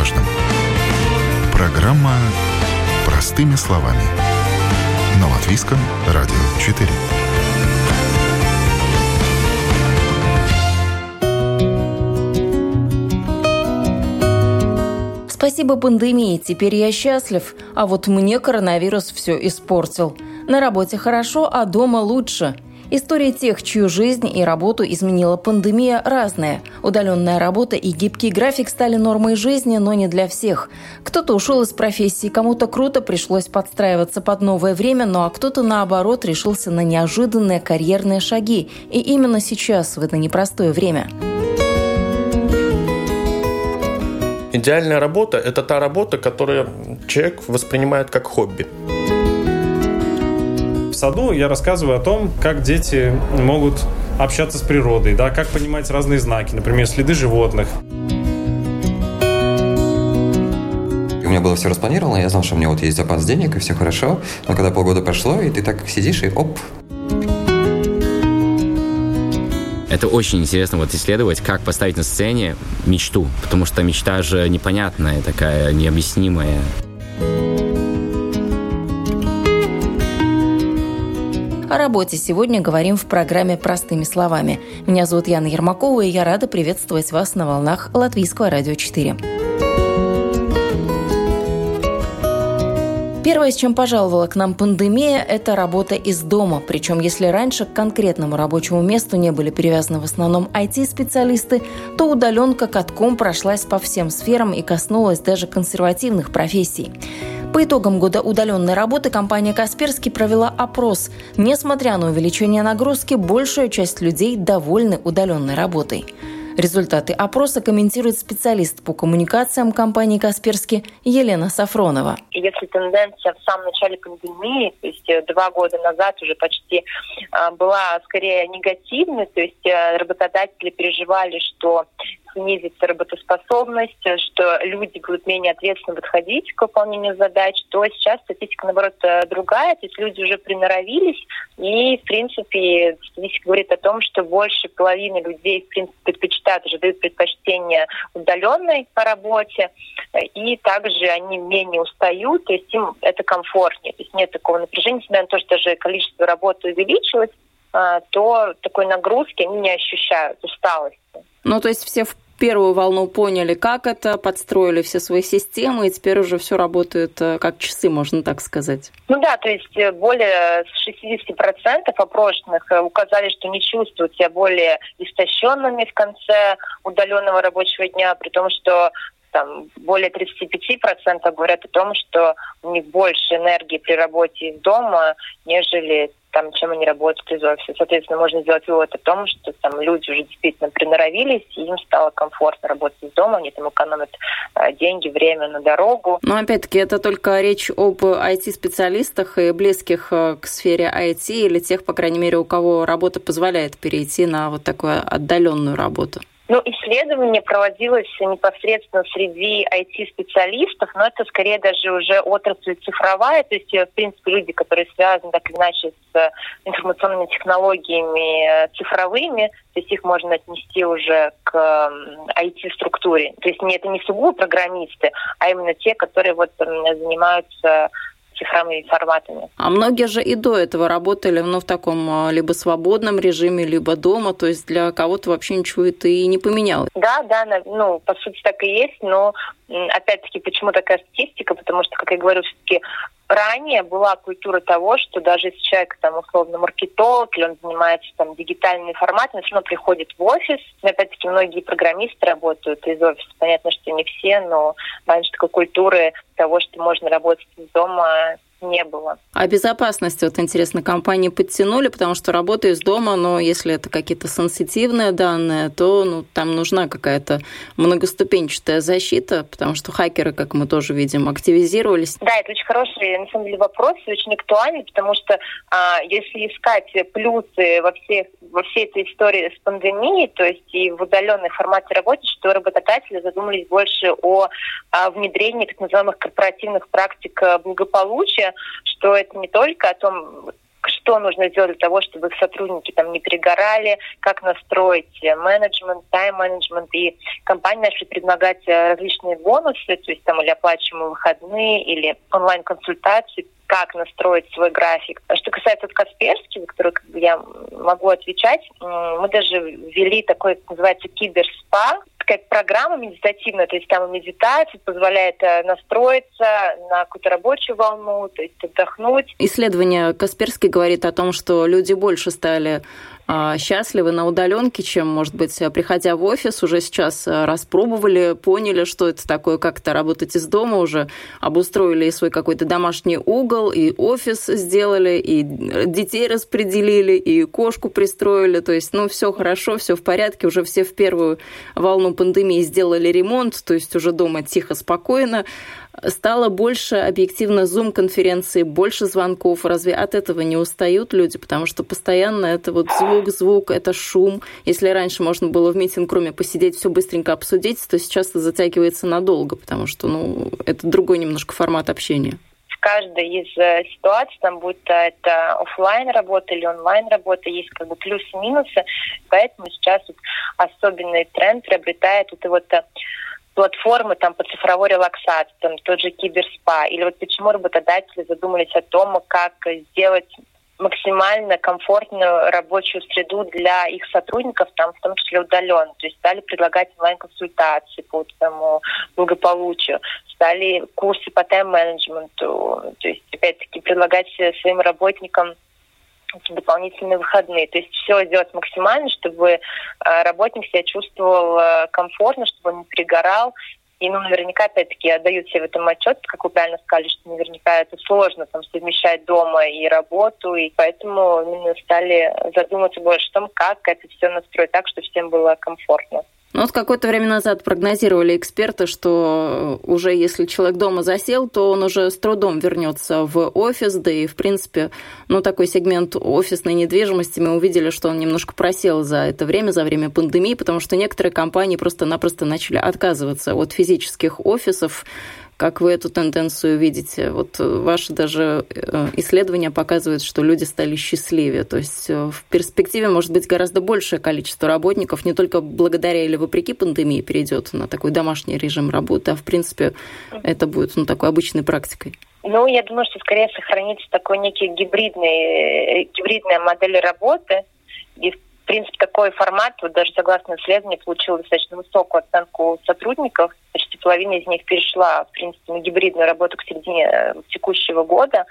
важном. Программа «Простыми словами». На Латвийском радио 4. Спасибо пандемии, теперь я счастлив, а вот мне коронавирус все испортил. На работе хорошо, а дома лучше – История тех, чью жизнь и работу изменила пандемия, разная. Удаленная работа и гибкий график стали нормой жизни, но не для всех. Кто-то ушел из профессии, кому-то круто пришлось подстраиваться под новое время, ну а кто-то, наоборот, решился на неожиданные карьерные шаги. И именно сейчас, в это непростое время. Идеальная работа – это та работа, которую человек воспринимает как хобби саду я рассказываю о том, как дети могут общаться с природой, да, как понимать разные знаки, например, следы животных. У меня было все распланировано, я знал, что у меня вот есть запас денег, и все хорошо. Но когда полгода прошло, и ты так сидишь, и оп, это очень интересно вот исследовать, как поставить на сцене мечту, потому что мечта же непонятная, такая необъяснимая. О работе сегодня говорим в программе «Простыми словами». Меня зовут Яна Ермакова, и я рада приветствовать вас на волнах Латвийского радио 4. Первое, с чем пожаловала к нам пандемия, это работа из дома. Причем, если раньше к конкретному рабочему месту не были привязаны в основном IT-специалисты, то удаленка катком прошлась по всем сферам и коснулась даже консервативных профессий. По итогам года удаленной работы компания «Касперский» провела опрос. Несмотря на увеличение нагрузки, большая часть людей довольны удаленной работой. Результаты опроса комментирует специалист по коммуникациям компании «Касперский» Елена Сафронова. Если тенденция в самом начале пандемии, то есть э, два года назад уже почти а, была скорее негативной, то есть э, работодатели переживали, что снизится работоспособность, что люди будут менее ответственно подходить к выполнению задач, то сейчас статистика, наоборот, э, другая. То есть люди уже приноровились, и, в принципе, статистика говорит о том, что больше половины людей, в принципе, предпочитают, уже дают предпочтение удаленной по работе, и также они менее устают, то есть им это комфортнее. То есть нет такого напряжения, несмотря на то, что даже количество работы увеличилось, то такой нагрузки они не ощущают, усталости. Ну, то есть все в первую волну поняли, как это, подстроили все свои системы, и теперь уже все работает э, как часы, можно так сказать. Ну да, то есть э, более 60% опрошенных э, указали, что не чувствуют себя более истощенными в конце удаленного рабочего дня, при том, что там более 35% говорят о том, что у них больше энергии при работе из дома, нежели там, чем они работают из офиса. Соответственно, можно сделать вывод о том, что там люди уже действительно приноровились, и им стало комфортно работать из дома, они там экономят э, деньги, время на дорогу. Но опять-таки это только речь об IT-специалистах и близких э, к сфере IT или тех, по крайней мере, у кого работа позволяет перейти на вот такую отдаленную работу. Ну, исследование проводилось непосредственно среди IT-специалистов, но это скорее даже уже отрасль цифровая, то есть, в принципе, люди, которые связаны так или иначе с информационными технологиями цифровыми, то есть их можно отнести уже к IT-структуре. То есть это не сугубо программисты, а именно те, которые вот занимаются цифровыми форматами. А многие же и до этого работали ну, в таком а, либо свободном режиме, либо дома, то есть для кого-то вообще ничего это и не поменялось. Да, да, ну, по сути так и есть, но опять-таки, почему такая статистика? Потому что, как я говорю, все-таки ранее была культура того, что даже если человек там условно маркетолог или он занимается там дигитальными форматами, он все равно приходит в офис. Опять-таки многие программисты работают из офиса. Понятно, что не все, но раньше такой культуры того, что можно работать из дома, не было. А безопасность, вот интересно, компании подтянули, потому что работаю из дома, но если это какие-то сенситивные данные, то ну, там нужна какая-то многоступенчатая защита, потому что хакеры, как мы тоже видим, активизировались. Да, это очень хороший, на самом деле, вопрос, очень актуальный, потому что а, если искать плюсы во, всех, во всей этой истории с пандемией, то есть и в удаленной формате работы, что работодатели задумались больше о, о внедрении так называемых корпоративных практик благополучия, что это не только о том, что нужно сделать для того, чтобы сотрудники там не перегорали, как настроить менеджмент, тайм-менеджмент. И компании начали предлагать различные бонусы, то есть там или оплачиваемые выходные, или онлайн-консультации как настроить свой график. Что касается вот Касперский, за который как бы, я могу отвечать, мы даже ввели такой, называется, киберспа, такая программа медитативная, то есть там медитация позволяет э, настроиться на какую-то рабочую волну, то есть отдохнуть. Исследование Касперский говорит о том, что люди больше стали а, счастливы на удаленке, чем, может быть, приходя в офис, уже сейчас а, распробовали, поняли, что это такое, как это работать из дома, уже. Обустроили свой какой-то домашний угол, и офис сделали, и детей распределили, и кошку пристроили, то есть, ну, все хорошо, все в порядке, уже все в первую волну пандемии сделали ремонт, то есть уже дома тихо, спокойно, стало больше объективно зум-конференций, больше звонков. Разве от этого не устают люди? Потому что постоянно это вот звук, звук, это шум. Если раньше можно было в митинг-руме посидеть, все быстренько обсудить, то сейчас это затягивается надолго, потому что ну, это другой немножко формат общения в каждой из э, ситуаций, там будет это офлайн работа или онлайн работа, есть как бы плюсы и минусы, поэтому сейчас вот особенный тренд приобретает это вот э, платформы там по цифровой релаксации, там тот же киберспа, или вот почему работодатели задумались о том, как сделать максимально комфортную рабочую среду для их сотрудников, там, в том числе удаленно. То есть стали предлагать онлайн-консультации по тому благополучию, стали курсы по тайм-менеджменту, то есть, опять-таки, предлагать своим работникам дополнительные выходные. То есть все сделать максимально, чтобы э, работник себя чувствовал э, комфортно, чтобы он не перегорал. И ну, наверняка, опять-таки, отдают себе в этом отчет, как вы правильно сказали, что наверняка это сложно там, совмещать дома и работу, и поэтому именно стали задуматься больше о том, как это все настроить так, чтобы всем было комфортно. Ну вот какое-то время назад прогнозировали эксперты, что уже если человек дома засел, то он уже с трудом вернется в офис, да и в принципе, ну такой сегмент офисной недвижимости мы увидели, что он немножко просел за это время, за время пандемии, потому что некоторые компании просто-напросто начали отказываться от физических офисов, как вы эту тенденцию видите? Вот э, ваши даже э, исследования показывают, что люди стали счастливее. То есть э, в перспективе может быть гораздо большее количество работников, не только благодаря или вопреки пандемии перейдет на такой домашний режим работы, а в принципе это будет ну, такой обычной практикой. Ну, я думаю, что скорее сохранится такой некий гибридный, гибридная модель работы. И, в принципе, такой формат, вот даже согласно исследованию, получил достаточно высокую оценку сотрудников. Почти половина из них перешла, в принципе, на гибридную работу к середине э, текущего года.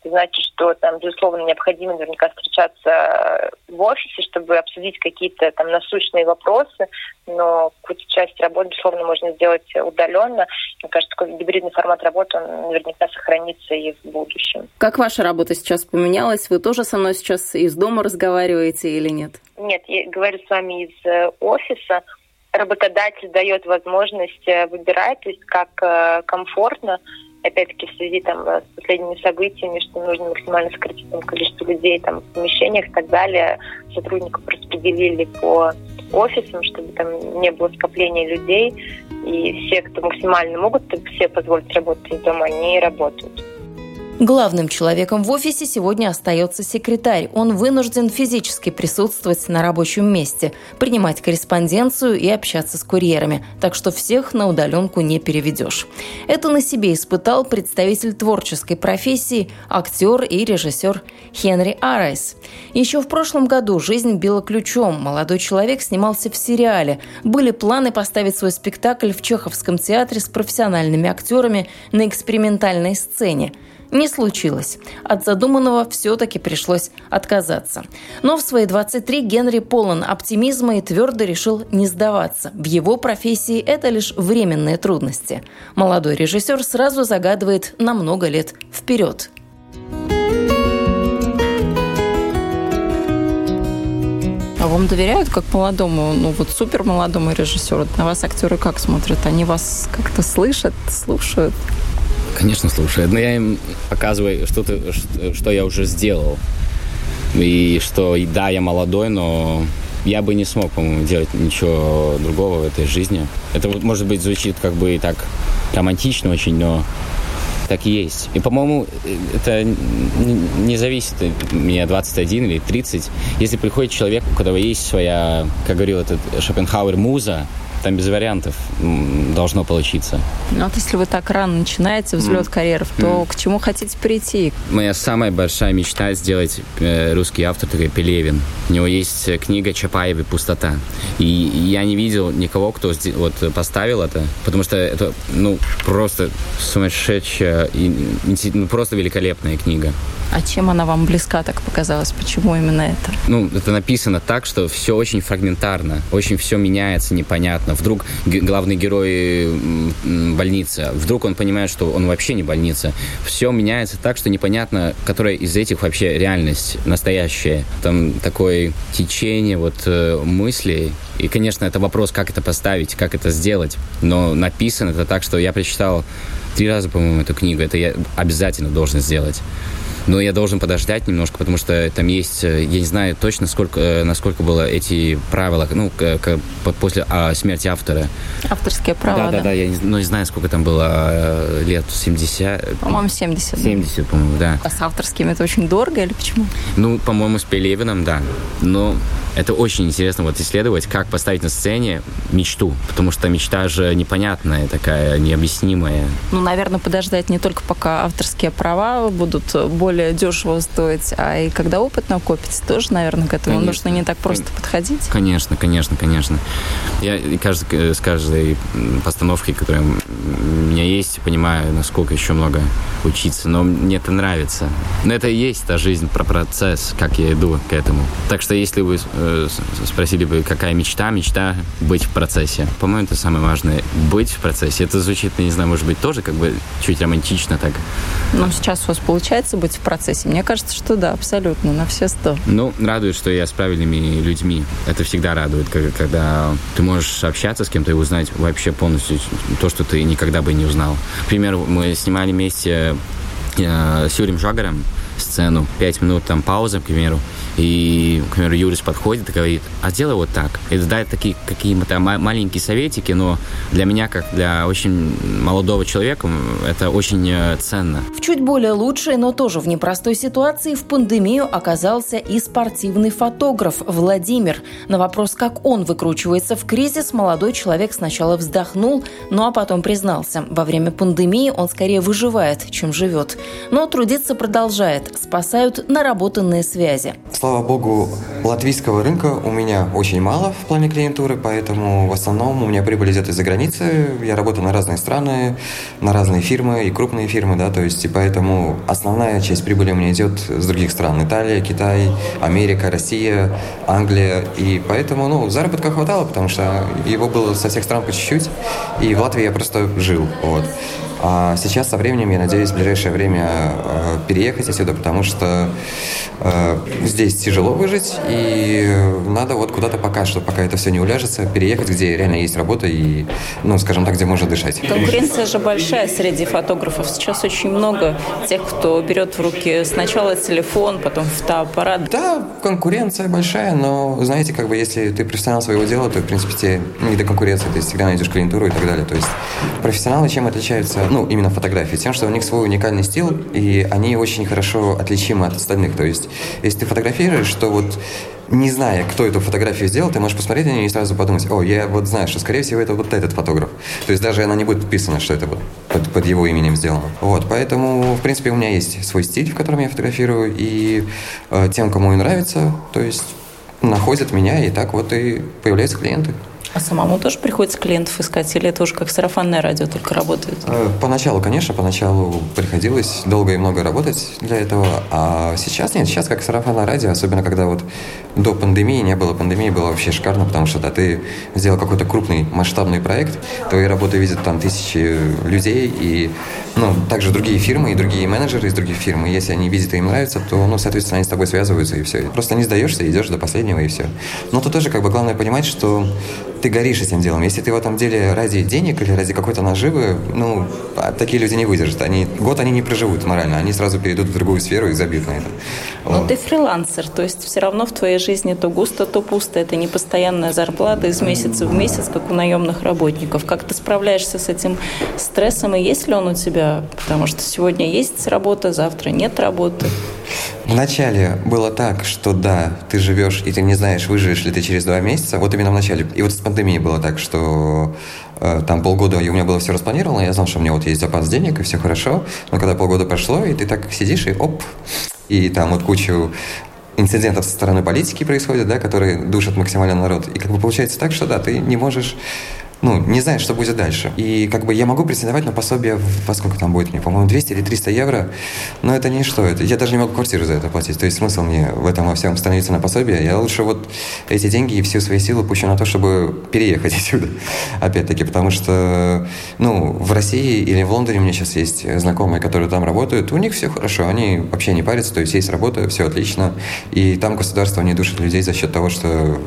Это значит, что там, безусловно, необходимо наверняка встречаться в офисе, чтобы обсудить какие-то там насущные вопросы, но какую-то часть работы, безусловно, можно сделать удаленно. Мне кажется, такой гибридный формат работы, он наверняка сохранится и в будущем. Как ваша работа сейчас поменялась? Вы тоже со мной сейчас из дома разговариваете или нет? Нет, я говорю с вами из э, офиса. Работодатель дает возможность э, выбирать, то есть как э, комфортно опять-таки в связи там, с последними событиями, что нужно максимально сократить там, количество людей там, в помещениях и так далее. Сотрудников распределили по офисам, чтобы там не было скопления людей. И все, кто максимально могут все позволить работать из дома, они работают. Главным человеком в офисе сегодня остается секретарь. Он вынужден физически присутствовать на рабочем месте, принимать корреспонденцию и общаться с курьерами, так что всех на удаленку не переведешь. Это на себе испытал представитель творческой профессии, актер и режиссер Хенри Арайс. Еще в прошлом году жизнь била ключом. Молодой человек снимался в сериале. Были планы поставить свой спектакль в Чеховском театре с профессиональными актерами на экспериментальной сцене – не случилось. От задуманного все-таки пришлось отказаться. Но в свои 23 Генри полон оптимизма и твердо решил не сдаваться. В его профессии это лишь временные трудности. Молодой режиссер сразу загадывает на много лет вперед. А вам доверяют как молодому, ну вот супер молодому режиссеру? На вас актеры как смотрят? Они вас как-то слышат, слушают? Конечно, слушают. Но я им показываю что-то, что я уже сделал. И что, да, я молодой, но я бы не смог, по-моему, делать ничего другого в этой жизни. Это, может быть, звучит как бы так романтично очень, но так и есть. И, по-моему, это не зависит, мне 21 или 30. Если приходит человек, у которого есть своя, как говорил этот Шопенхауэр, муза, там без вариантов должно получиться. Ну вот если вы так рано начинаете взлет mm. карьеры, то mm. к чему хотите прийти? Моя самая большая мечта сделать э, русский автор такой Пелевин. У него есть книга Чапаевой «Пустота». И я не видел никого, кто вот поставил это, потому что это ну просто сумасшедшая, ну, просто великолепная книга. А чем она вам близка так показалась? Почему именно это? Ну, это написано так, что все очень фрагментарно, очень все меняется непонятно. Вдруг главный герой больница, вдруг он понимает, что он вообще не больница. Все меняется так, что непонятно, которая из этих вообще реальность настоящая. Там такое течение вот э, мыслей. И, конечно, это вопрос, как это поставить, как это сделать. Но написано это так, что я прочитал три раза, по-моему, эту книгу. Это я обязательно должен сделать. Но я должен подождать немножко, потому что там есть, э, я не знаю точно, сколько, э, насколько было эти правила, ну, к, после а, смерти автора. Авторские права, да? Да, да, да, я не, ну, не знаю, сколько там было э, лет, 70? По-моему, 70. 70, да. по-моему, да. А с авторскими это очень дорого или почему? Ну, по-моему, с Пелевиным, да. Но это очень интересно вот исследовать, как поставить на сцене мечту, потому что мечта же непонятная такая, необъяснимая. Ну, наверное, подождать не только пока авторские права будут более дешево стоить, а и когда опыт накопится, тоже, наверное, к этому конечно. нужно не так просто подходить. Конечно, конечно, конечно. Я каждый, с каждой постановкой, которая у меня есть, понимаю, насколько еще много учиться, но мне это нравится. Но это и есть та жизнь про процесс, как я иду к этому. Так что если вы Э, спросили бы, какая мечта, мечта быть в процессе. По-моему, это самое важное. Быть в процессе. Это звучит, не знаю, может быть, тоже как бы чуть романтично так. Ну, сейчас у вас получается быть в процессе? Мне кажется, что да, абсолютно, на все сто. Ну, радует, что я с правильными людьми. Это всегда радует, когда ты можешь общаться с кем-то и узнать вообще полностью то, что ты никогда бы не узнал. К примеру, мы снимали вместе э, с Юрием Жагаром сцену, пять минут там пауза, к примеру, и, к примеру, Юрис подходит и говорит, а сделай вот так. И дает такие какие-то маленькие советики, но для меня, как для очень молодого человека, это очень э, ценно. В чуть более лучшей, но тоже в непростой ситуации в пандемию оказался и спортивный фотограф Владимир. На вопрос, как он выкручивается в кризис, молодой человек сначала вздохнул, ну а потом признался. Во время пандемии он скорее выживает, чем живет. Но трудиться продолжает. Спасают наработанные связи слава богу, латвийского рынка у меня очень мало в плане клиентуры, поэтому в основном у меня прибыль идет из-за границы. Я работаю на разные страны, на разные фирмы и крупные фирмы, да, то есть и поэтому основная часть прибыли у меня идет с других стран. Италия, Китай, Америка, Россия, Англия. И поэтому, ну, заработка хватало, потому что его было со всех стран по чуть-чуть. И в Латвии я просто жил, вот. А сейчас со временем, я надеюсь, в ближайшее время э, переехать отсюда, потому что э, здесь тяжело выжить, и надо вот куда-то пока что, пока это все не уляжется, переехать, где реально есть работа и, ну, скажем так, где можно дышать. Конкуренция же большая среди фотографов. Сейчас очень много тех, кто берет в руки сначала телефон, потом фотоаппарат. Да, конкуренция большая, но, знаете, как бы, если ты профессионал своего дела, то, в принципе, тебе не до конкуренции, ты всегда найдешь клиентуру и так далее. То есть профессионалы чем отличаются? Ну, именно фотографии, тем, что у них свой уникальный стиль, и они очень хорошо отличимы от остальных. То есть, если ты фотографируешь, то вот не зная, кто эту фотографию сделал, ты можешь посмотреть на нее и сразу подумать, о, я вот знаю, что, скорее всего, это вот этот фотограф. То есть даже она не будет подписана, что это вот под, под его именем сделано. Вот, поэтому, в принципе, у меня есть свой стиль, в котором я фотографирую, и э, тем, кому и нравится, то есть находят меня, и так вот и появляются клиенты. А самому тоже приходится клиентов искать, или это уже как сарафанное радио только работает? Э, поначалу, конечно, поначалу приходилось долго и много работать для этого, а сейчас нет, сейчас как сарафанное радио, особенно когда вот до пандемии, не было пандемии, было вообще шикарно, потому что да, ты сделал какой-то крупный масштабный проект, твои работы видят там тысячи людей, и ну, также другие фирмы и другие менеджеры из других фирм, и если они видят и им нравится, то, ну, соответственно, они с тобой связываются, и все. Просто не сдаешься, идешь до последнего, и все. Но тут тоже как бы главное понимать, что ты горишь этим делом. Если ты в этом деле ради денег или ради какой-то наживы, ну, а такие люди не выдержат. Они, год они не проживут морально, они сразу перейдут в другую сферу и забьют на это. Но вот. ты фрилансер, то есть все равно в твоей жизни то густо, то пусто. Это не постоянная зарплата из месяца в месяц, как у наемных работников. Как ты справляешься с этим стрессом, и есть ли он у тебя? Потому что сегодня есть работа, завтра нет работы. Вначале было так, что да, ты живешь, и ты не знаешь, выживешь ли ты через два месяца. Вот именно в начале. И вот с пандемией было так, что э, там полгода и у меня было все распланировано, я знал, что у меня вот есть запас денег, и все хорошо. Но когда полгода прошло, и ты так сидишь, и оп, и там вот кучу инцидентов со стороны политики происходит, да, которые душат максимально народ. И как бы получается так, что да, ты не можешь ну, не знаешь, что будет дальше. И как бы я могу претендовать на пособие, во сколько там будет мне, по-моему, 200 или 300 евро, но это не что. Это, я даже не могу квартиру за это платить. То есть смысл мне в этом во всем становиться на пособие. Я лучше вот эти деньги и всю свои силы пущу на то, чтобы переехать отсюда. Опять-таки, потому что, ну, в России или в Лондоне у меня сейчас есть знакомые, которые там работают, у них все хорошо, они вообще не парятся, то есть есть работа, все отлично, и там государство не душит людей за счет того, что,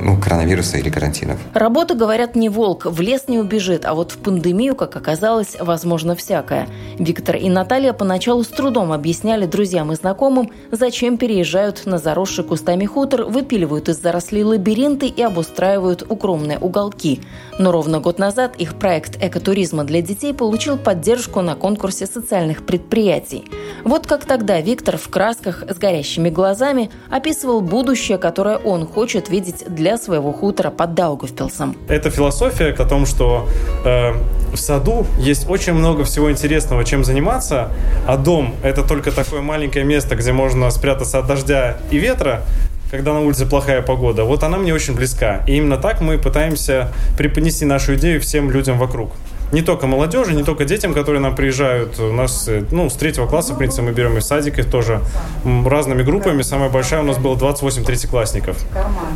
ну, коронавируса или карантинов. Работа, говорят, не волк, волк в лес не убежит, а вот в пандемию, как оказалось, возможно всякое. Виктор и Наталья поначалу с трудом объясняли друзьям и знакомым, зачем переезжают на заросший кустами хутор, выпиливают из зарослей лабиринты и обустраивают укромные уголки. Но ровно год назад их проект экотуризма для детей получил поддержку на конкурсе социальных предприятий. Вот как тогда Виктор в красках с горящими глазами описывал будущее, которое он хочет видеть для своего хутора под Даугавпилсом. Это философия о том, что э, в саду есть очень много всего интересного, чем заниматься, а дом – это только такое маленькое место, где можно спрятаться от дождя и ветра, когда на улице плохая погода. Вот она мне очень близка. И именно так мы пытаемся преподнести нашу идею всем людям вокруг не только молодежи, не только детям, которые нам приезжают. У нас, э, ну, с третьего класса, в принципе, мы берем из садика тоже разными группами. Самая большая у нас была 28 третьеклассников.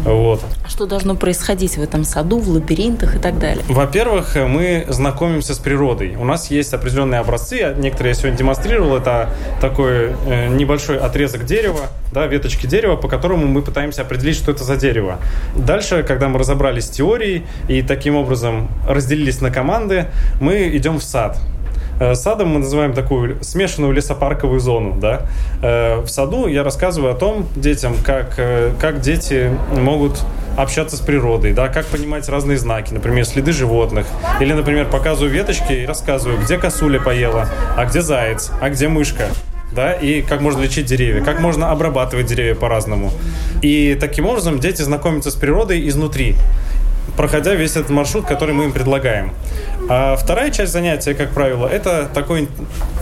Вот. А что должно происходить в этом саду, в лабиринтах и так далее? Во-первых, мы знакомимся с природой. У нас есть определенные образцы. Некоторые я сегодня демонстрировал. Это такой э, небольшой отрезок дерева, да, веточки дерева, по которому мы пытаемся определить, что это за дерево. Дальше, когда мы разобрались с теорией и таким образом разделились на команды, мы идем в сад. Э, садом мы называем такую смешанную лесопарковую зону. Да? Э, в саду я рассказываю о том детям, как, э, как дети могут общаться с природой, да, как понимать разные знаки, например, следы животных. Или, например, показываю веточки и рассказываю, где косуля поела, а где заяц, а где мышка да, и как можно лечить деревья, как можно обрабатывать деревья по-разному. И таким образом дети знакомятся с природой изнутри проходя весь этот маршрут, который мы им предлагаем. А вторая часть занятия, как правило, это такой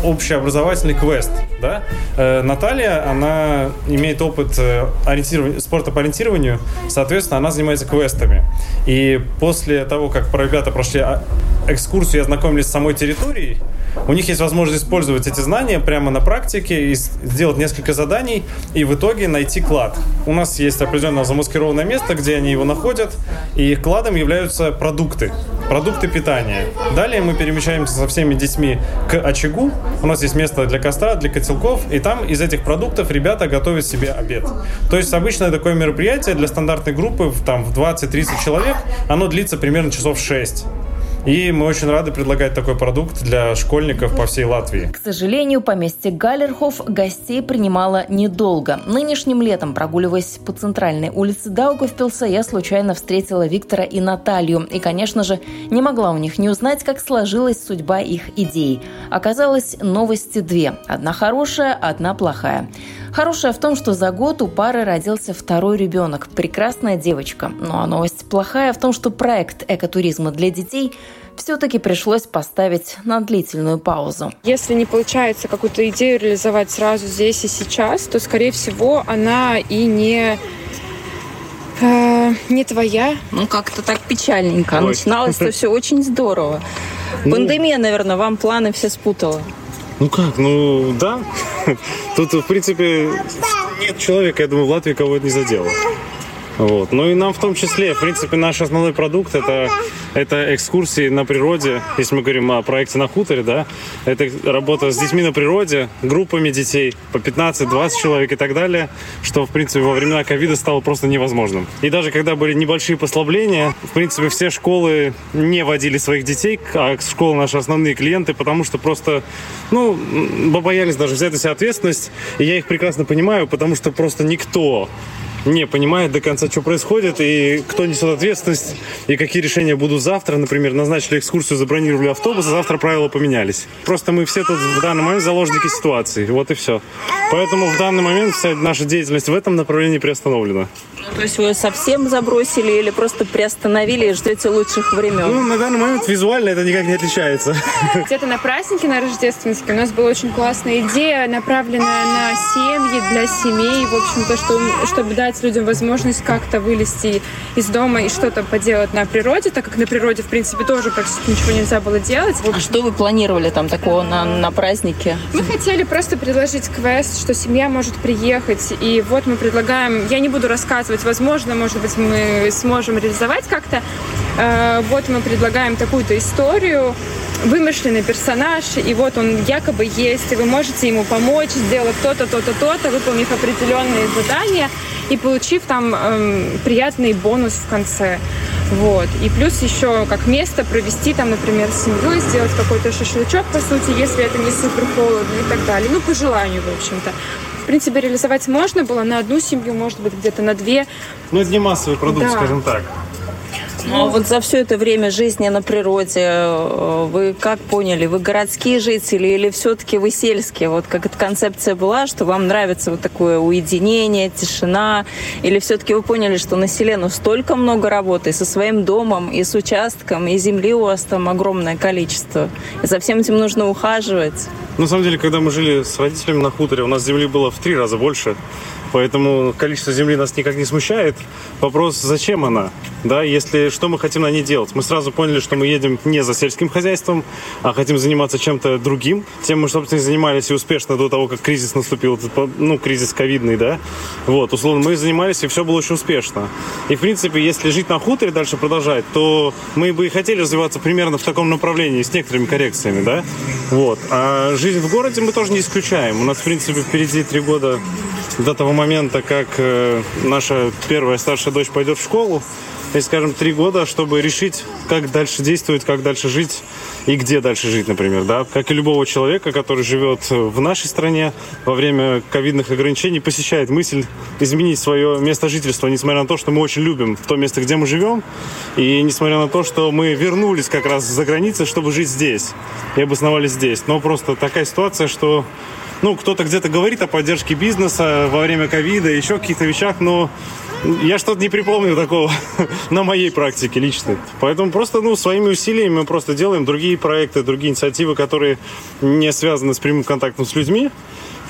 общеобразовательный квест. Да? Э, Наталья, она имеет опыт э, ориентирования, спорта по ориентированию, соответственно, она занимается квестами. И после того, как ребята прошли а, экскурсию и ознакомились с самой территорией, у них есть возможность использовать эти знания прямо на практике и сделать несколько заданий и в итоге найти клад. У нас есть определенное замаскированное место, где они его находят, и кладом являются продукты, продукты питания. Далее мы перемещаемся со всеми детьми к очагу. У нас есть место для костра, для котелков, и там из этих продуктов ребята готовят себе обед. То есть обычное такое мероприятие для стандартной группы там, в 20-30 человек, оно длится примерно часов 6. И мы очень рады предлагать такой продукт для школьников по всей Латвии. К сожалению, поместье Галерхоф гостей принимало недолго. Нынешним летом, прогуливаясь по центральной улице Даугавпилса, я случайно встретила Виктора и Наталью. И, конечно же, не могла у них не узнать, как сложилась судьба их идей. Оказалось, новости две. Одна хорошая, одна плохая. Хорошая в том, что за год у пары родился второй ребенок, прекрасная девочка. Ну а новость плохая в том, что проект экотуризма для детей все-таки пришлось поставить на длительную паузу. Если не получается какую-то идею реализовать сразу здесь и сейчас, то, скорее всего, она и не э, не твоя. Ну, как-то так печальненько. Ой. Начиналось-то все очень здорово. Ну, Пандемия, наверное, вам планы все спутала. Ну как, ну да. Тут, в принципе, нет человека, я думаю, в Латвии кого это не задело. Вот. Ну и нам в том числе, в принципе, наш основной продукт это, это экскурсии на природе. Если мы говорим о проекте на хуторе, да, это работа с детьми на природе, группами детей по 15-20 человек и так далее, что, в принципе, во времена ковида стало просто невозможным. И даже когда были небольшие послабления, в принципе, все школы не водили своих детей, а школы наши основные клиенты, потому что просто, ну, боялись даже взять на себя ответственность. И я их прекрасно понимаю, потому что просто никто не понимает до конца, что происходит, и кто несет ответственность, и какие решения будут завтра. Например, назначили экскурсию, забронировали автобус, а завтра правила поменялись. Просто мы все тут в данный момент заложники ситуации. Вот и все. Поэтому в данный момент вся наша деятельность в этом направлении приостановлена. То есть вы совсем забросили или просто приостановили и ждете лучших времен? Ну, на данный момент визуально это никак не отличается. Где-то на празднике, на рождественские, у нас была очень классная идея, направленная на семьи, для семей, в общем-то, что, чтобы дать людям возможность как-то вылезти из дома и что-то поделать на природе, так как на природе, в принципе, тоже практически ничего нельзя было делать. А что вы планировали там такого на, на празднике? Мы хотели просто предложить квест, что семья может приехать, и вот мы предлагаем, я не буду рассказывать, возможно, может быть, мы сможем реализовать как-то. Э, вот мы предлагаем такую-то историю, вымышленный персонаж, и вот он якобы есть, и вы можете ему помочь, сделав то-то, то-то, то-то, выполнив определенные задания и получив там эм, приятный бонус в конце. Вот. И плюс еще как место провести там, например, с семьей, сделать какой-то шашлычок, по сути, если это не супер холодно и так далее. Ну, по желанию, в общем-то. В принципе, реализовать можно было на одну семью, может быть, где-то на две. Ну, это не массовый продукт, да. скажем так. Ну, а вот за все это время жизни на природе э, вы как поняли, вы городские жители или все-таки вы сельские? Вот как эта концепция была, что вам нравится вот такое уединение, тишина? Или все-таки вы поняли, что на селе ну, столько много работы со своим домом, и с участком, и земли у вас там огромное количество? И за всем этим нужно ухаживать? На самом деле, когда мы жили с родителями на хуторе, у нас земли было в три раза больше. Поэтому количество земли нас никак не смущает. Вопрос, зачем она? Да, если что мы хотим на ней делать? Мы сразу поняли, что мы едем не за сельским хозяйством, а хотим заниматься чем-то другим. Тем мы, собственно, занимались и успешно до того, как кризис наступил, ну, кризис ковидный, да. Вот, условно, мы занимались, и все было очень успешно. И, в принципе, если жить на хуторе дальше продолжать, то мы бы и хотели развиваться примерно в таком направлении, с некоторыми коррекциями, да. Вот. А жизнь в городе мы тоже не исключаем. У нас, в принципе, впереди три года до того момента, как э, наша первая старшая дочь пойдет в школу, и, скажем, три года, чтобы решить, как дальше действовать, как дальше жить и где дальше жить, например, да. Как и любого человека, который живет в нашей стране, во время ковидных ограничений посещает мысль изменить свое место жительства, несмотря на то, что мы очень любим то место, где мы живем, и несмотря на то, что мы вернулись как раз за границей, чтобы жить здесь и обосновались здесь. Но просто такая ситуация, что ну, кто-то где-то говорит о поддержке бизнеса во время ковида, еще каких-то вещах, но я что-то не припомню такого на моей практике лично. Поэтому просто, ну, своими усилиями мы просто делаем другие проекты, другие инициативы, которые не связаны с прямым контактом с людьми.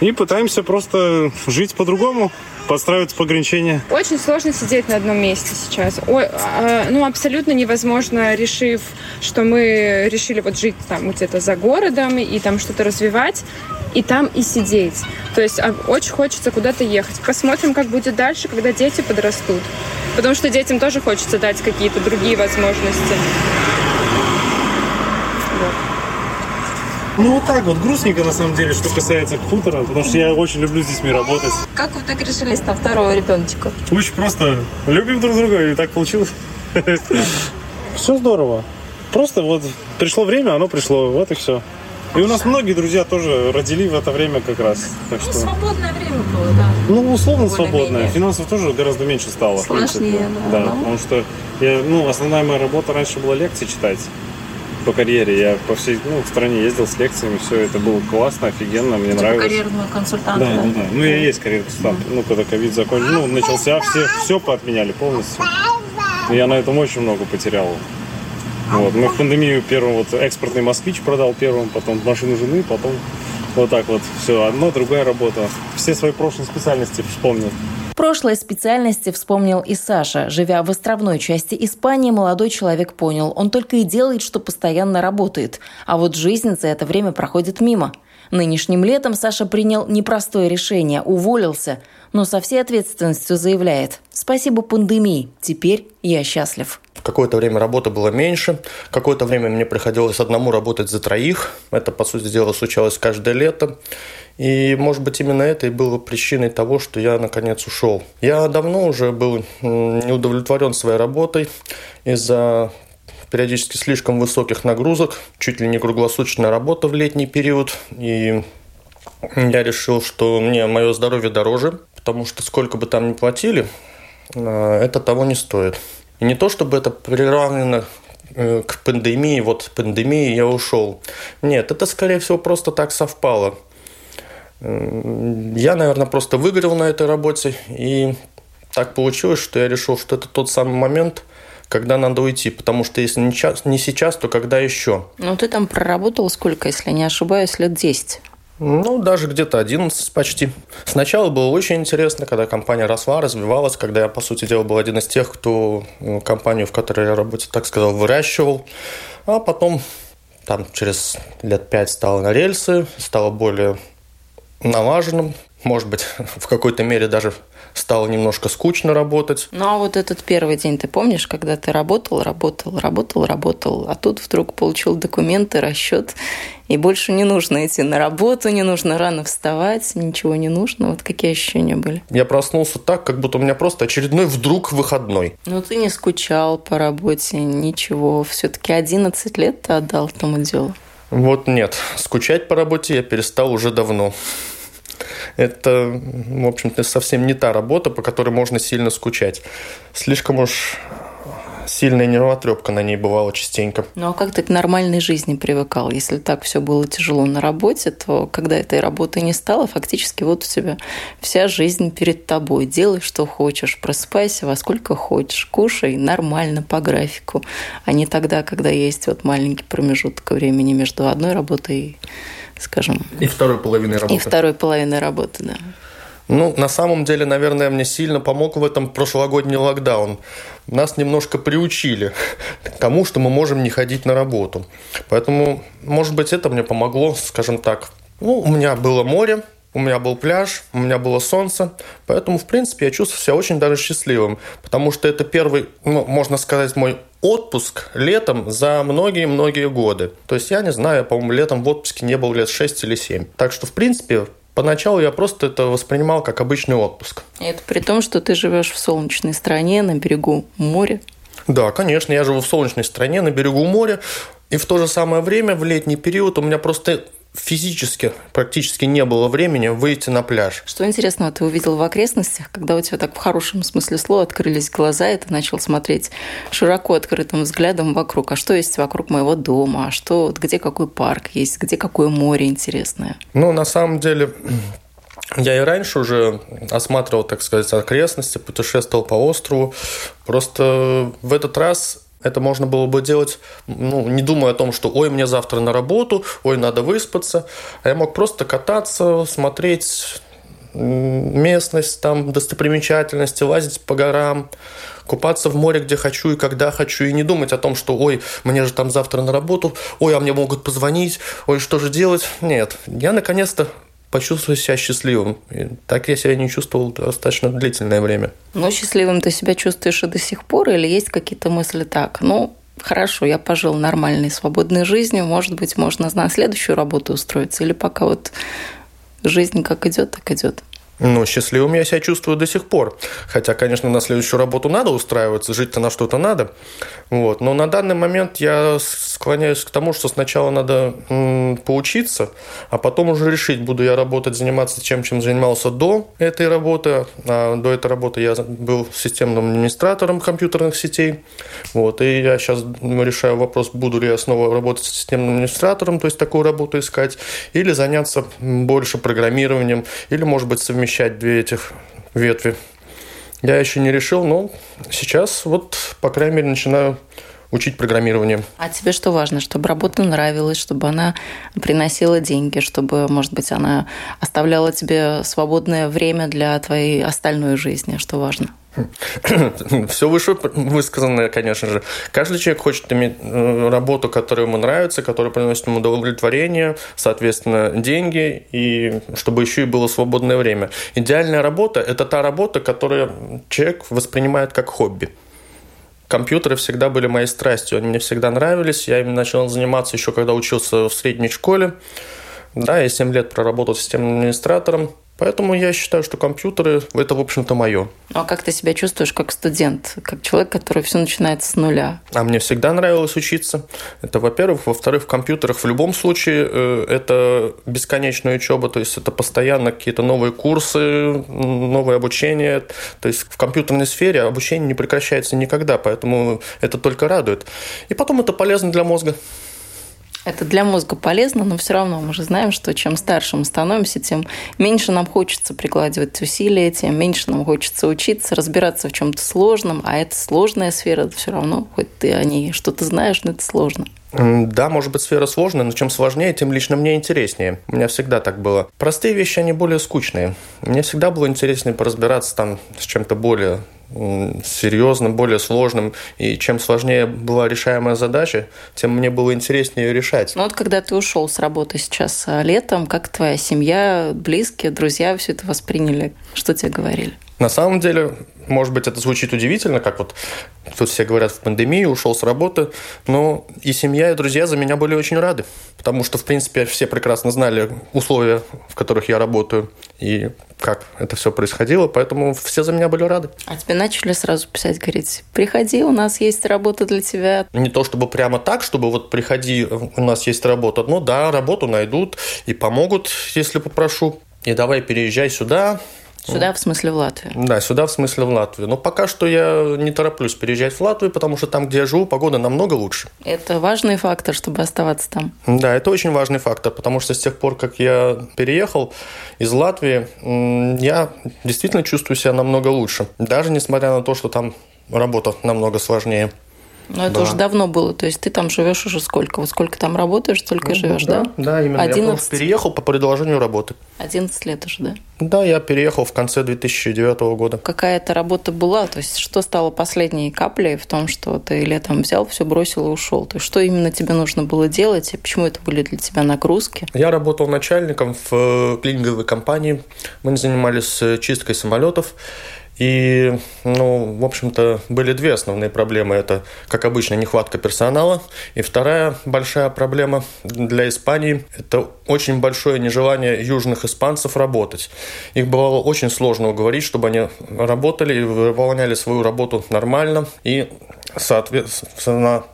И пытаемся просто жить по-другому, подстраиваться по ограничения. Очень сложно сидеть на одном месте сейчас. Ой, а, ну, абсолютно невозможно, решив, что мы решили вот жить там где-то за городом и там что-то развивать, и там и сидеть. То есть а, очень хочется куда-то ехать. Посмотрим, как будет дальше, когда дети подрастут. Потому что детям тоже хочется дать какие-то другие возможности. Ну вот так вот, грустненько на самом деле, что касается хутора, потому что я очень люблю с детьми работать. Как вы так решились на второго ребеночка? Очень просто. Любим друг друга, и так получилось. Все здорово. Просто вот пришло время, оно пришло, вот и все. И у нас многие друзья тоже родили в это время как раз. Так ну, что... свободное время было, да. Ну, условно свободное. Финансов тоже гораздо меньше стало. Сложнее, да. Да, потому что я, ну, основная моя работа раньше была лекции читать по карьере. Я по всей ну, стране ездил с лекциями, все это было классно, офигенно, мне типа нравилось. карьерного консультанта, да? Да, ну, да. Ну, я есть карьерный консультант. Mm. Ну, когда ковид закончился, ну, начался, все, все поотменяли полностью. Я на этом очень много потерял. Вот. Мы в пандемию первым вот экспортный москвич продал первым, потом машину жены, потом вот так вот все. Одно, другая работа. Все свои прошлые специальности вспомнил. Прошлой специальности вспомнил и Саша. Живя в островной части Испании, молодой человек понял, он только и делает, что постоянно работает. А вот жизнь за это время проходит мимо. Нынешним летом Саша принял непростое решение – уволился, но со всей ответственностью заявляет – Спасибо пандемии. Теперь я счастлив. Какое-то время работы было меньше, какое-то время мне приходилось одному работать за троих. Это, по сути дела, случалось каждое лето. И, может быть, именно это и было причиной того, что я, наконец, ушел. Я давно уже был не удовлетворен своей работой из-за периодически слишком высоких нагрузок, чуть ли не круглосуточная работа в летний период. И я решил, что мне мое здоровье дороже, потому что сколько бы там ни платили, это того не стоит. И не то, чтобы это приравнено э, к пандемии, вот пандемии я ушел. Нет, это, скорее всего, просто так совпало. Я, наверное, просто выгорел на этой работе, и так получилось, что я решил, что это тот самый момент, когда надо уйти, потому что если не, час, не сейчас, то когда еще? Ну, ты там проработал сколько, если не ошибаюсь, лет 10? Ну, даже где-то 11 почти. Сначала было очень интересно, когда компания росла, развивалась, когда я, по сути дела, был один из тех, кто компанию, в которой я работаю, так сказал, выращивал. А потом там через лет пять стало на рельсы, стало более налаженным. Может быть, в какой-то мере даже стало немножко скучно работать. Ну а вот этот первый день, ты помнишь, когда ты работал, работал, работал, работал, а тут вдруг получил документы, расчет, и больше не нужно идти на работу, не нужно рано вставать, ничего не нужно. Вот какие ощущения были? Я проснулся так, как будто у меня просто очередной вдруг выходной. Ну ты не скучал по работе, ничего. Все-таки 11 лет ты отдал этому делу. Вот нет, скучать по работе я перестал уже давно это, в общем-то, совсем не та работа, по которой можно сильно скучать. Слишком уж сильная нервотрепка на ней бывала частенько. Ну а как ты к нормальной жизни привыкал? Если так все было тяжело на работе, то когда этой работы не стало, фактически вот у тебя вся жизнь перед тобой. Делай, что хочешь, просыпайся во сколько хочешь, кушай нормально по графику, а не тогда, когда есть вот маленький промежуток времени между одной работой и скажем. И второй половиной работы. И второй половиной работы, да. Ну, на самом деле, наверное, мне сильно помог в этом прошлогодний локдаун. Нас немножко приучили к тому, что мы можем не ходить на работу. Поэтому, может быть, это мне помогло, скажем так. Ну, у меня было море, у меня был пляж, у меня было солнце, поэтому, в принципе, я чувствую себя очень даже счастливым, потому что это первый, ну, можно сказать, мой отпуск летом за многие-многие годы. То есть я не знаю, по-моему, летом в отпуске не был лет 6 или 7. Так что, в принципе, Поначалу я просто это воспринимал как обычный отпуск. И это при том, что ты живешь в солнечной стране, на берегу моря. Да, конечно, я живу в солнечной стране, на берегу моря. И в то же самое время, в летний период, у меня просто физически практически не было времени выйти на пляж. Что интересного ты увидел в окрестностях, когда у тебя так в хорошем смысле слова открылись глаза, и ты начал смотреть широко открытым взглядом вокруг. А что есть вокруг моего дома? А что, где какой парк есть? Где какое море интересное? Ну, на самом деле, я и раньше уже осматривал, так сказать, окрестности, путешествовал по острову. Просто в этот раз это можно было бы делать, ну, не думая о том, что ой, мне завтра на работу, ой, надо выспаться. А я мог просто кататься, смотреть местность, там, достопримечательности, лазить по горам, купаться в море, где хочу и когда хочу, и не думать о том, что, ой, мне же там завтра на работу, ой, а мне могут позвонить, ой, что же делать? Нет, я наконец-то почувствовать себя счастливым. И так я себя не чувствовал достаточно длительное время. Ну, счастливым ты себя чувствуешь и до сих пор, или есть какие-то мысли так? Ну, хорошо, я пожил нормальной, свободной жизнью, может быть, можно на следующую работу устроиться, или пока вот жизнь как идет, так идет. Ну, счастливым я себя чувствую до сих пор. Хотя, конечно, на следующую работу надо устраиваться, жить-то на что-то надо. Вот. Но на данный момент я склоняюсь к тому, что сначала надо м, поучиться, а потом уже решить, буду я работать, заниматься тем, чем занимался до этой работы. А до этой работы я был системным администратором компьютерных сетей. Вот. И я сейчас решаю вопрос, буду ли я снова работать системным администратором, то есть такую работу искать, или заняться больше программированием, или, может быть, совмещать совмещать две этих ветви. Я еще не решил, но сейчас вот, по крайней мере, начинаю учить программирование. А тебе что важно? Чтобы работа нравилась, чтобы она приносила деньги, чтобы, может быть, она оставляла тебе свободное время для твоей остальной жизни? Что важно? Все выше высказанное, конечно же. Каждый человек хочет иметь э, работу, которая ему нравится, которая приносит ему удовлетворение, соответственно, деньги, и чтобы еще и было свободное время. Идеальная работа – это та работа, которую человек воспринимает как хобби. Компьютеры всегда были моей страстью, они мне всегда нравились. Я ими начал заниматься еще когда учился в средней школе. Да, я 7 лет проработал системным администратором. Поэтому я считаю, что компьютеры – это, в общем-то, мое. Ну, а как ты себя чувствуешь как студент, как человек, который все начинает с нуля? А мне всегда нравилось учиться. Это, во-первых. Во-вторых, в компьютерах в любом случае э, это бесконечная учеба, то есть это постоянно какие-то новые курсы, новое обучение. То есть в компьютерной сфере обучение не прекращается никогда, поэтому это только радует. И потом это полезно для мозга. Это для мозга полезно, но все равно мы же знаем, что чем старше мы становимся, тем меньше нам хочется прикладывать усилия, тем меньше нам хочется учиться, разбираться в чем-то сложном, а это сложная сфера, все равно, хоть ты о ней что-то знаешь, но это сложно. Да, может быть, сфера сложная, но чем сложнее, тем лично мне интереснее. У меня всегда так было. Простые вещи, они более скучные. Мне всегда было интереснее поразбираться там с чем-то более серьезным, более сложным. И чем сложнее была решаемая задача, тем мне было интереснее ее решать. Ну вот когда ты ушел с работы сейчас а, летом, как твоя семья, близкие, друзья все это восприняли? Что тебе говорили? На самом деле, может быть, это звучит удивительно, как вот тут все говорят в пандемии, ушел с работы, но и семья, и друзья за меня были очень рады, потому что, в принципе, все прекрасно знали условия, в которых я работаю, и как это все происходило, поэтому все за меня были рады. А тебе начали сразу писать, говорить, приходи, у нас есть работа для тебя? Не то чтобы прямо так, чтобы вот приходи, у нас есть работа, но да, работу найдут и помогут, если попрошу. И давай переезжай сюда, Сюда, в смысле, в Латвию? Да, сюда, в смысле, в Латвию. Но пока что я не тороплюсь переезжать в Латвию, потому что там, где я живу, погода намного лучше. Это важный фактор, чтобы оставаться там? Да, это очень важный фактор, потому что с тех пор, как я переехал из Латвии, я действительно чувствую себя намного лучше. Даже несмотря на то, что там работа намного сложнее. Но это да. уже давно было. То есть ты там живешь уже сколько? Вот сколько там работаешь, столько ну, живешь, да? Да, да именно. 11... Я переехал по предложению работы. 11 лет уже, да? Да, я переехал в конце 2009 года. Какая это работа была? То есть что стало последней каплей в том, что ты летом взял, все бросил и ушел? То есть что именно тебе нужно было делать и почему это были для тебя нагрузки? Я работал начальником в э, клининговой компании. Мы занимались э, чисткой самолетов. И, ну, в общем-то, были две основные проблемы. Это, как обычно, нехватка персонала. И вторая большая проблема для Испании – это очень большое нежелание южных испанцев работать. Их бывало очень сложно уговорить, чтобы они работали и выполняли свою работу нормально и, соответственно,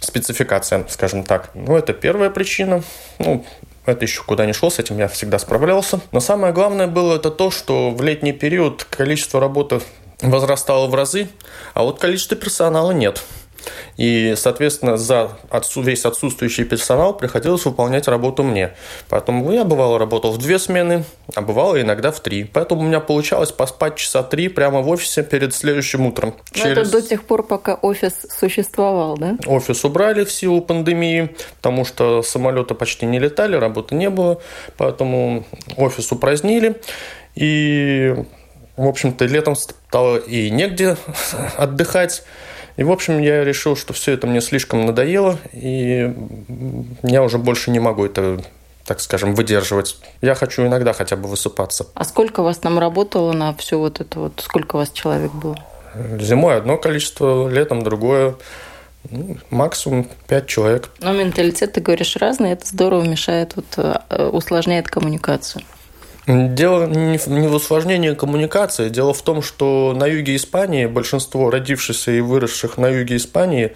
спецификация, скажем так. Ну, это первая причина. Ну, это еще куда не шло, с этим я всегда справлялся. Но самое главное было это то, что в летний период количество работы возрастало в разы, а вот количество персонала нет. И, соответственно, за весь отсутствующий персонал приходилось выполнять работу мне. Поэтому я, бывало, работал в две смены, а бывало иногда в три. Поэтому у меня получалось поспать часа три прямо в офисе перед следующим утром. Но Через... это до тех пор, пока офис существовал, да? Офис убрали в силу пандемии, потому что самолеты почти не летали, работы не было. Поэтому офис упразднили. И, в общем-то, летом стало и негде отдыхать. И, в общем, я решил, что все это мне слишком надоело, и я уже больше не могу это так скажем, выдерживать. Я хочу иногда хотя бы высыпаться. А сколько вас там работало на все вот это вот? Сколько у вас человек было? Зимой одно количество, летом другое. Ну, максимум пять человек. Но менталитет, ты говоришь, разный, это здорово мешает, вот, э, усложняет коммуникацию. Дело не в усложнении коммуникации. Дело в том, что на юге Испании большинство родившихся и выросших на юге Испании,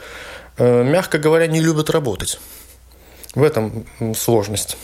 э, мягко говоря, не любят работать. В этом сложность.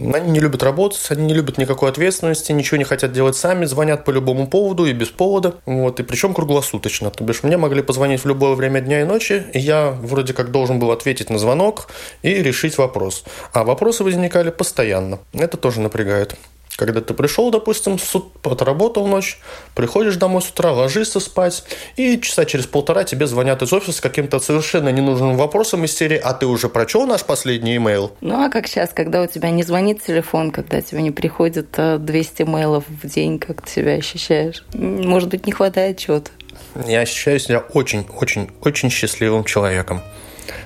Они не любят работать, они не любят никакой ответственности, ничего не хотят делать сами, звонят по любому поводу и без повода. Вот, и причем круглосуточно. То бишь, мне могли позвонить в любое время дня и ночи, и я вроде как должен был ответить на звонок и решить вопрос. А вопросы возникали постоянно. Это тоже напрягает. Когда ты пришел, допустим, отработал ночь, приходишь домой с утра, ложишься спать, и часа через полтора тебе звонят из офиса с каким-то совершенно ненужным вопросом из серии «А ты уже прочел наш последний имейл?» Ну, а как сейчас, когда у тебя не звонит телефон, когда тебе не приходит 200 а, имейлов в день, как ты себя ощущаешь? Может быть, не хватает чего-то? я ощущаю себя очень-очень-очень счастливым человеком,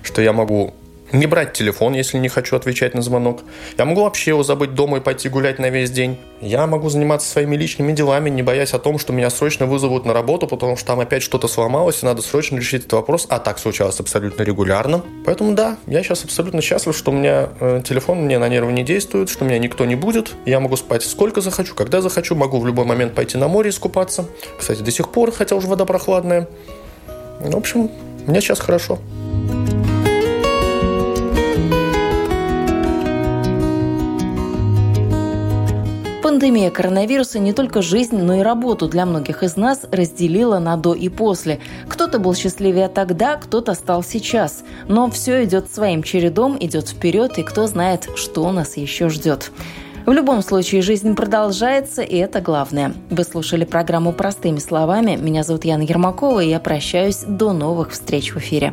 что я могу не брать телефон, если не хочу отвечать на звонок. Я могу вообще его забыть дома и пойти гулять на весь день. Я могу заниматься своими личными делами, не боясь о том, что меня срочно вызовут на работу, потому что там опять что-то сломалось, и надо срочно решить этот вопрос. А так случалось абсолютно регулярно. Поэтому да, я сейчас абсолютно счастлив, что у меня э, телефон мне на нервы не действует, что меня никто не будет. Я могу спать сколько захочу, когда захочу, могу в любой момент пойти на море искупаться. Кстати, до сих пор, хотя уже вода прохладная. В общем, мне сейчас хорошо. Пандемия коронавируса не только жизнь, но и работу для многих из нас разделила на до и после. Кто-то был счастливее тогда, кто-то стал сейчас. Но все идет своим чередом, идет вперед, и кто знает, что нас еще ждет. В любом случае, жизнь продолжается, и это главное. Вы слушали программу «Простыми словами». Меня зовут Яна Ермакова, и я прощаюсь до новых встреч в эфире.